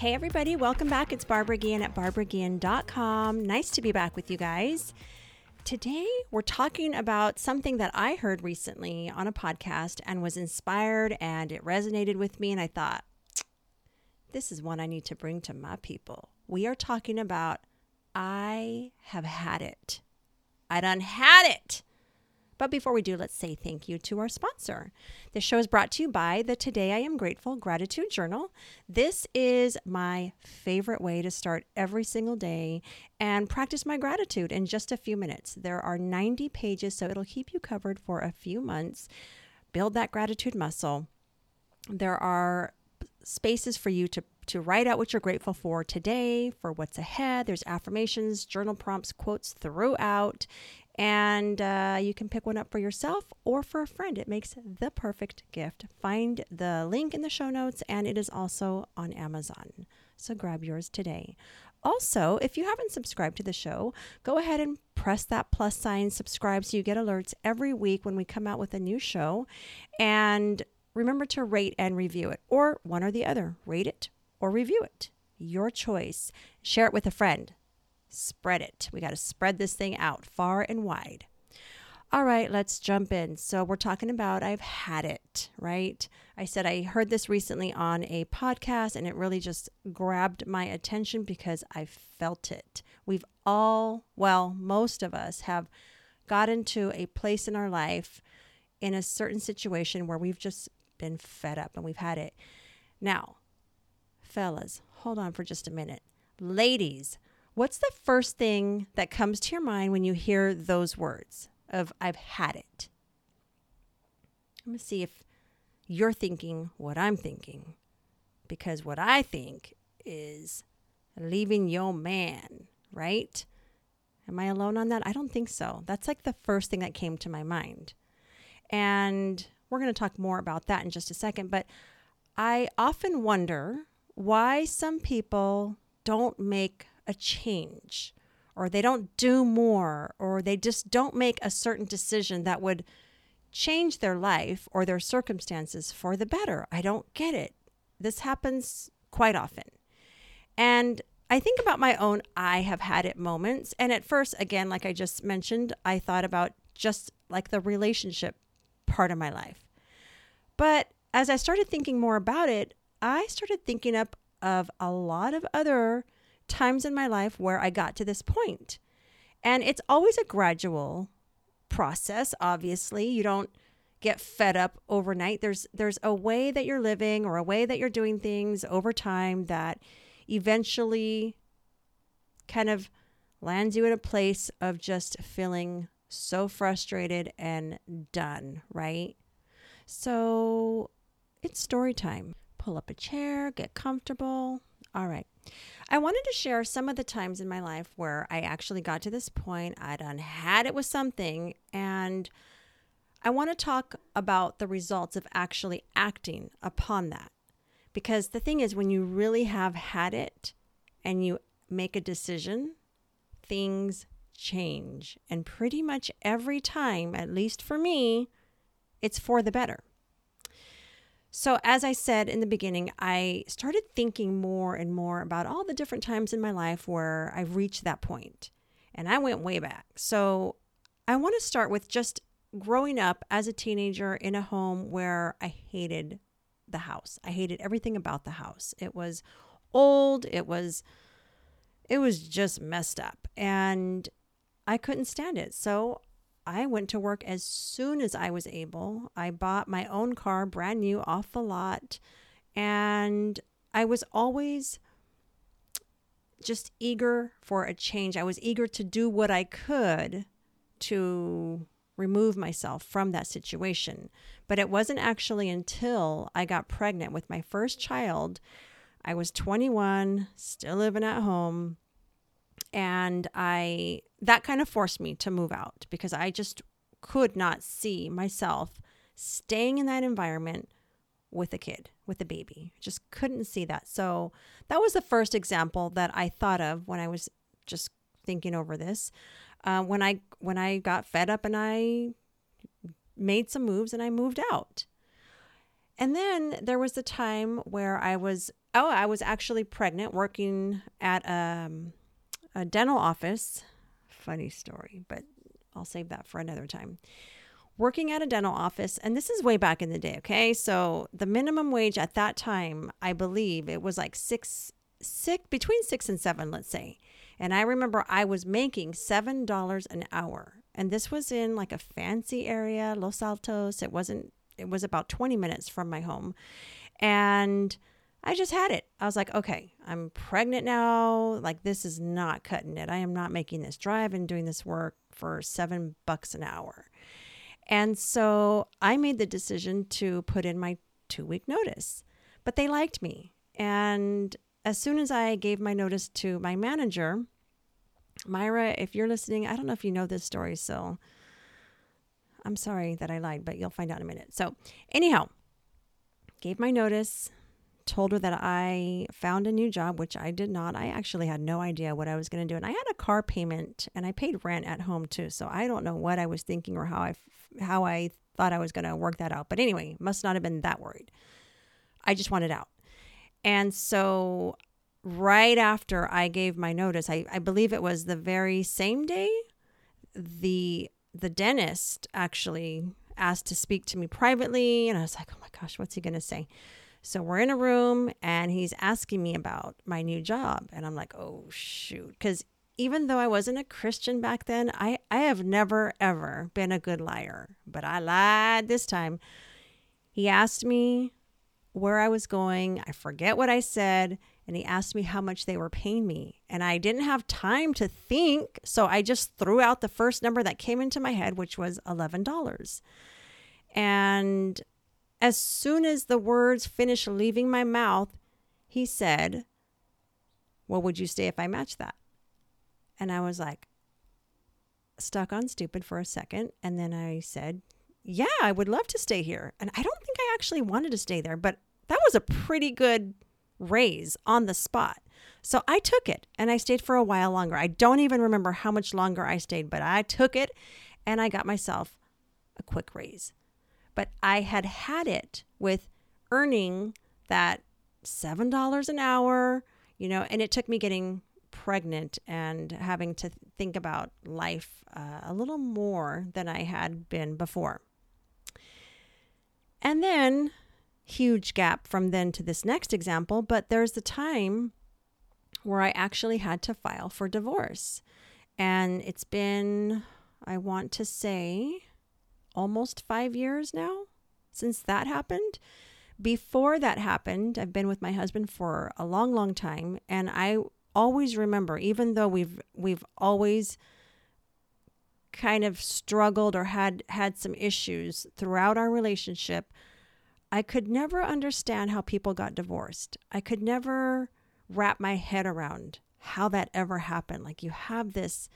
Hey, everybody, welcome back. It's Barbara Guillen at barbaraguillen.com. Nice to be back with you guys. Today, we're talking about something that I heard recently on a podcast and was inspired and it resonated with me. And I thought, this is one I need to bring to my people. We are talking about I have had it. I done had it. But before we do, let's say thank you to our sponsor. This show is brought to you by the Today I Am Grateful Gratitude Journal. This is my favorite way to start every single day and practice my gratitude in just a few minutes. There are 90 pages, so it'll keep you covered for a few months. Build that gratitude muscle. There are spaces for you to to write out what you're grateful for today, for what's ahead. There's affirmations, journal prompts, quotes throughout and uh, you can pick one up for yourself or for a friend. It makes the perfect gift. Find the link in the show notes, and it is also on Amazon. So grab yours today. Also, if you haven't subscribed to the show, go ahead and press that plus sign, subscribe so you get alerts every week when we come out with a new show. And remember to rate and review it, or one or the other. Rate it or review it. Your choice. Share it with a friend spread it. We got to spread this thing out far and wide. All right, let's jump in. So, we're talking about I've had it, right? I said I heard this recently on a podcast and it really just grabbed my attention because I felt it. We've all, well, most of us have got into a place in our life in a certain situation where we've just been fed up and we've had it. Now, fellas, hold on for just a minute. Ladies, What's the first thing that comes to your mind when you hear those words of I've had it? Let me see if you're thinking what I'm thinking. Because what I think is leaving your man, right? Am I alone on that? I don't think so. That's like the first thing that came to my mind. And we're going to talk more about that in just a second. But I often wonder why some people don't make a change or they don't do more or they just don't make a certain decision that would change their life or their circumstances for the better. I don't get it. This happens quite often. And I think about my own I have had it moments. And at first, again, like I just mentioned, I thought about just like the relationship part of my life. But as I started thinking more about it, I started thinking up of a lot of other times in my life where I got to this point. And it's always a gradual process, obviously. You don't get fed up overnight. There's there's a way that you're living or a way that you're doing things over time that eventually kind of lands you in a place of just feeling so frustrated and done, right? So it's story time. Pull up a chair, get comfortable. All right. I wanted to share some of the times in my life where I actually got to this point. I'd had it with something, and I want to talk about the results of actually acting upon that. Because the thing is, when you really have had it and you make a decision, things change. And pretty much every time, at least for me, it's for the better. So, as I said in the beginning, I started thinking more and more about all the different times in my life where I've reached that point. And I went way back. So, I want to start with just growing up as a teenager in a home where I hated the house. I hated everything about the house. It was old, it was it was just messed up and I couldn't stand it. So I went to work as soon as I was able. I bought my own car, brand new, off the lot. And I was always just eager for a change. I was eager to do what I could to remove myself from that situation. But it wasn't actually until I got pregnant with my first child. I was 21, still living at home, And I, that kind of forced me to move out because I just could not see myself staying in that environment with a kid, with a baby. Just couldn't see that. So that was the first example that I thought of when I was just thinking over this. Uh, when I when I got fed up and I made some moves and I moved out. And then there was the time where I was oh I was actually pregnant working at um, a dental office. Funny story, but I'll save that for another time working at a dental office, and this is way back in the day, okay? So the minimum wage at that time, I believe it was like six, six between six and seven, let's say. And I remember I was making seven dollars an hour. And this was in like a fancy area, Los Altos. It wasn't it was about 20 minutes from my home. And I just had it. I was like, okay, I'm pregnant now. Like, this is not cutting it. I am not making this drive and doing this work for seven bucks an hour. And so I made the decision to put in my two week notice. But they liked me. And as soon as I gave my notice to my manager, Myra, if you're listening, I don't know if you know this story, so I'm sorry that I lied, but you'll find out in a minute. So, anyhow, gave my notice, told her that I found a new job, which I did not. I actually had no idea what I was going to do. And I had a car payment and I paid rent at home too. So I don't know what I was thinking or how I how I thought I was going to work that out. But anyway, must not have been that worried. I just wanted out. And so right after I gave my notice, I, I believe it was the very same day, the the dentist actually asked to speak to me privately. And I was like, oh my gosh, what's he going to say? So we're in a room and he's asking me about my new job. And I'm like, oh, shoot. Because even though I wasn't a Christian back then, I, I have never, ever been a good liar. But I lied this time. He asked me where I was going. I forget what I said. And he asked me how much they were paying me. And I didn't have time to think. So I just threw out the first number that came into my head, which was $11. And as soon as the words finished leaving my mouth, he said, What would you say if I match that? And I was like, stuck on stupid for a second. And then I said, Yeah, I would love to stay here. And I don't think I actually wanted to stay there, but that was a pretty good raise on the spot. So I took it and I stayed for a while longer. I don't even remember how much longer I stayed, but I took it and I got myself a quick raise but I had had it with earning that $7 an hour, you know, and it took me getting pregnant and having to think about life uh, a little more than I had been before. And then, huge gap from then to this next example, but there's the time where I actually had to file for divorce. And it's been, I want to say, almost five years now since that happened. Before that happened, I've been with my husband for a long, long time, and I always remember, even though we've we've always kind of struggled or had had some issues throughout our relationship, I could never understand how people got divorced. I could never wrap my head around how that ever happened. Like you have this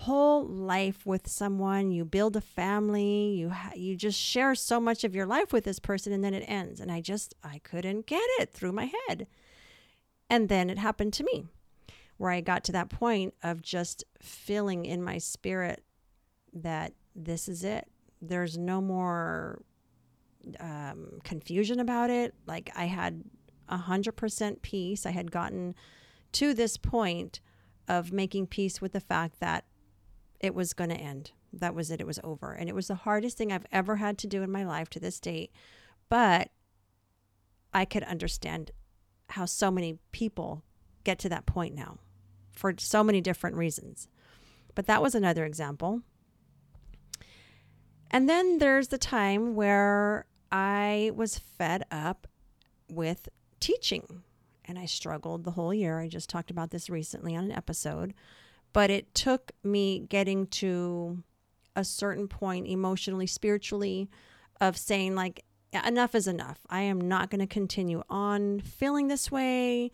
whole life with someone you build a family you ha- you just share so much of your life with this person and then it ends. And i just i couldn't get it through my head. And then it happened to me where i got to that point of just feeling in my spirit that this is it. There's no more um, confusion about it. Like i had a hundred percent peace. I had gotten to this point of making peace with the fact that it was going to end. That was it. It was over. And it was the hardest thing I've ever had to do in my life to this date. But I could understand how so many people get to that point now for so many different reasons. But that was another example. And then there's the time where I was fed up with teaching and I struggled the whole year. I just talked about this recently on an episode. But it took me getting to a certain point emotionally, spiritually, of saying, like, enough is enough. I am not going to continue on feeling this way.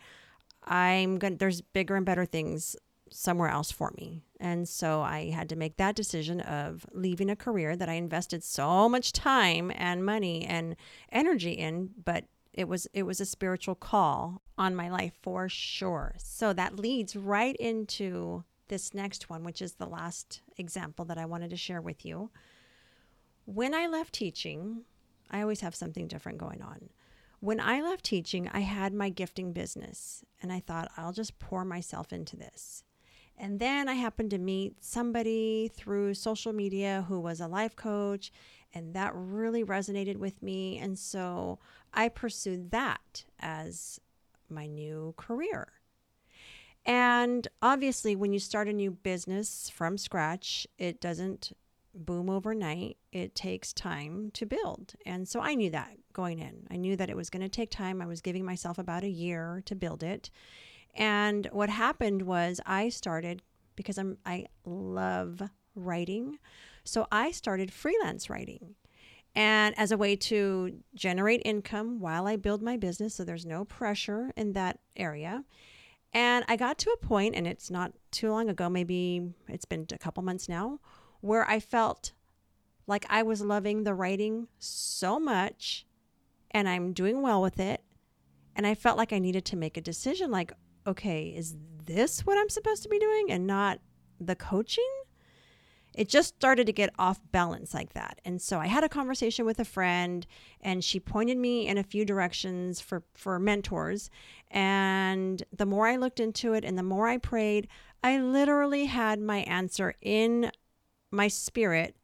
I'm going to, there's bigger and better things somewhere else for me. And so I had to make that decision of leaving a career that I invested so much time and money and energy in, but it was it was a spiritual call on my life for sure. So that leads right into this next one, which is the last example that I wanted to share with you. When I left teaching, I always have something different going on. When I left teaching, I had my gifting business and I thought I'll just pour myself into this. And then I happened to meet somebody through social media who was a life coach, and that really resonated with me. And so I pursued that as my new career. And obviously, when you start a new business from scratch, it doesn't boom overnight. It takes time to build. And so I knew that going in. I knew that it was going to take time. I was giving myself about a year to build it. And what happened was I started because I'm I love writing. So I started freelance writing. And as a way to generate income while I build my business so there's no pressure in that area. And I got to a point and it's not too long ago, maybe it's been a couple months now, where I felt like I was loving the writing so much and I'm doing well with it. And I felt like I needed to make a decision like, okay, is this what I'm supposed to be doing and not the coaching? It just started to get off balance like that. And so I had a conversation with a friend and she pointed me in a few directions for, for mentors. And the more I looked into it and the more I prayed, I literally had my answer in my spirit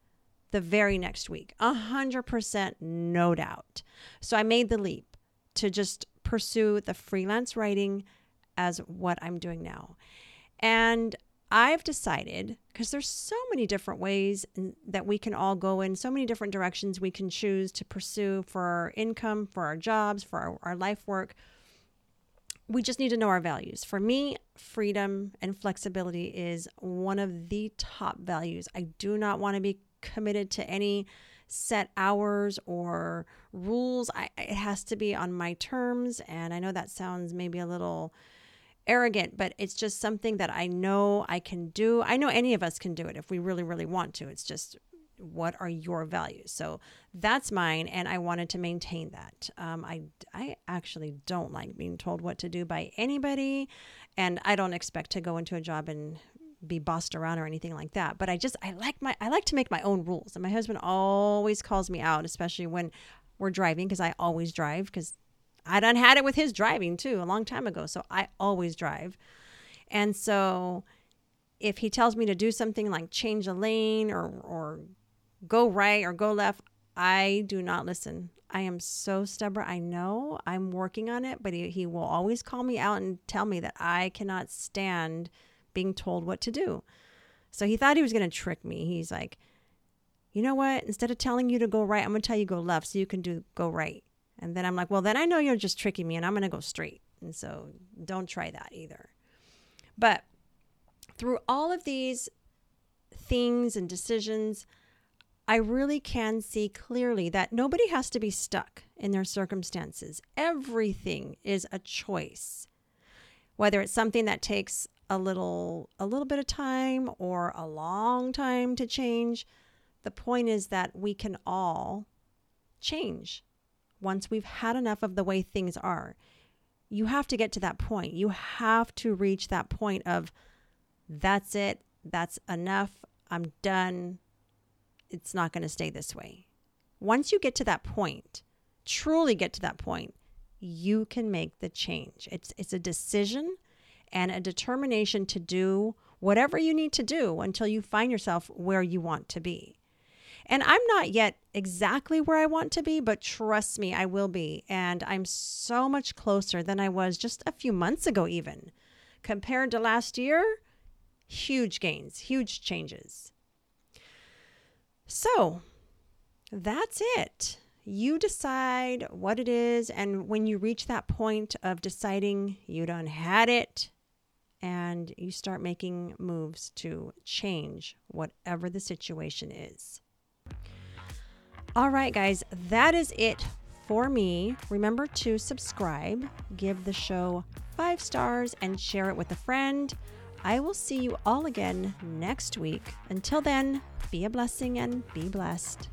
the very next week. A hundred percent, no doubt. So I made the leap to just pursue the freelance writing as what I'm doing now. And I've decided because there's so many different ways that we can all go in, so many different directions we can choose to pursue for our income, for our jobs, for our, our life work. We just need to know our values. For me, freedom and flexibility is one of the top values. I do not want to be committed to any set hours or rules. I, it has to be on my terms. And I know that sounds maybe a little arrogant, but it's just something that I know I can do. I know any of us can do it if we really, really want to. It's just what are your values? So that's mine, and I wanted to maintain that. Um, I I actually don't like being told what to do by anybody, and I don't expect to go into a job and be bossed around or anything like that. But I just I like my I like to make my own rules, and my husband always calls me out, especially when we're driving because I always drive because I done had it with his driving too a long time ago. So I always drive. And so if he tells me to do something like change a lane or or go right or go left, I do not listen. I am so stubborn. I know I'm working on it, but he, he will always call me out and tell me that I cannot stand being told what to do. So he thought he was going to trick me. He's like, you know what? Instead of telling you to go right, I'm going to tell you go left so you can do go right. And then I'm like, well, then I know you're just tricking me and I'm going to go straight. And so don't try that either. But through all of these things and decisions, I really can see clearly that nobody has to be stuck in their circumstances. Everything is a choice. Whether it's something that takes a little a little bit of time or a long time to change, the point is that we can all change once we've had enough of the way things are. You have to get to that point. You have to reach that point of that's it, that's enough, I'm done. It's not going to stay this way. Once you get to that point, truly get to that point, you can make the change. It's it's a decision and a determination to do whatever you need to do until you find yourself where you want to be. And I'm not yet exactly where I want to be, but trust me, I will be. And I'm so much closer than I was just a few months ago, even. Compared to last year, huge gains, huge changes. So that's it. You decide what it is. And when you reach that point of deciding you done had it, and you start making moves to change whatever the situation is. All right, guys, that is it for me. Remember to subscribe, give the show five stars, and share it with a friend. I will see you all again next week. Until then, be a blessing and be blessed.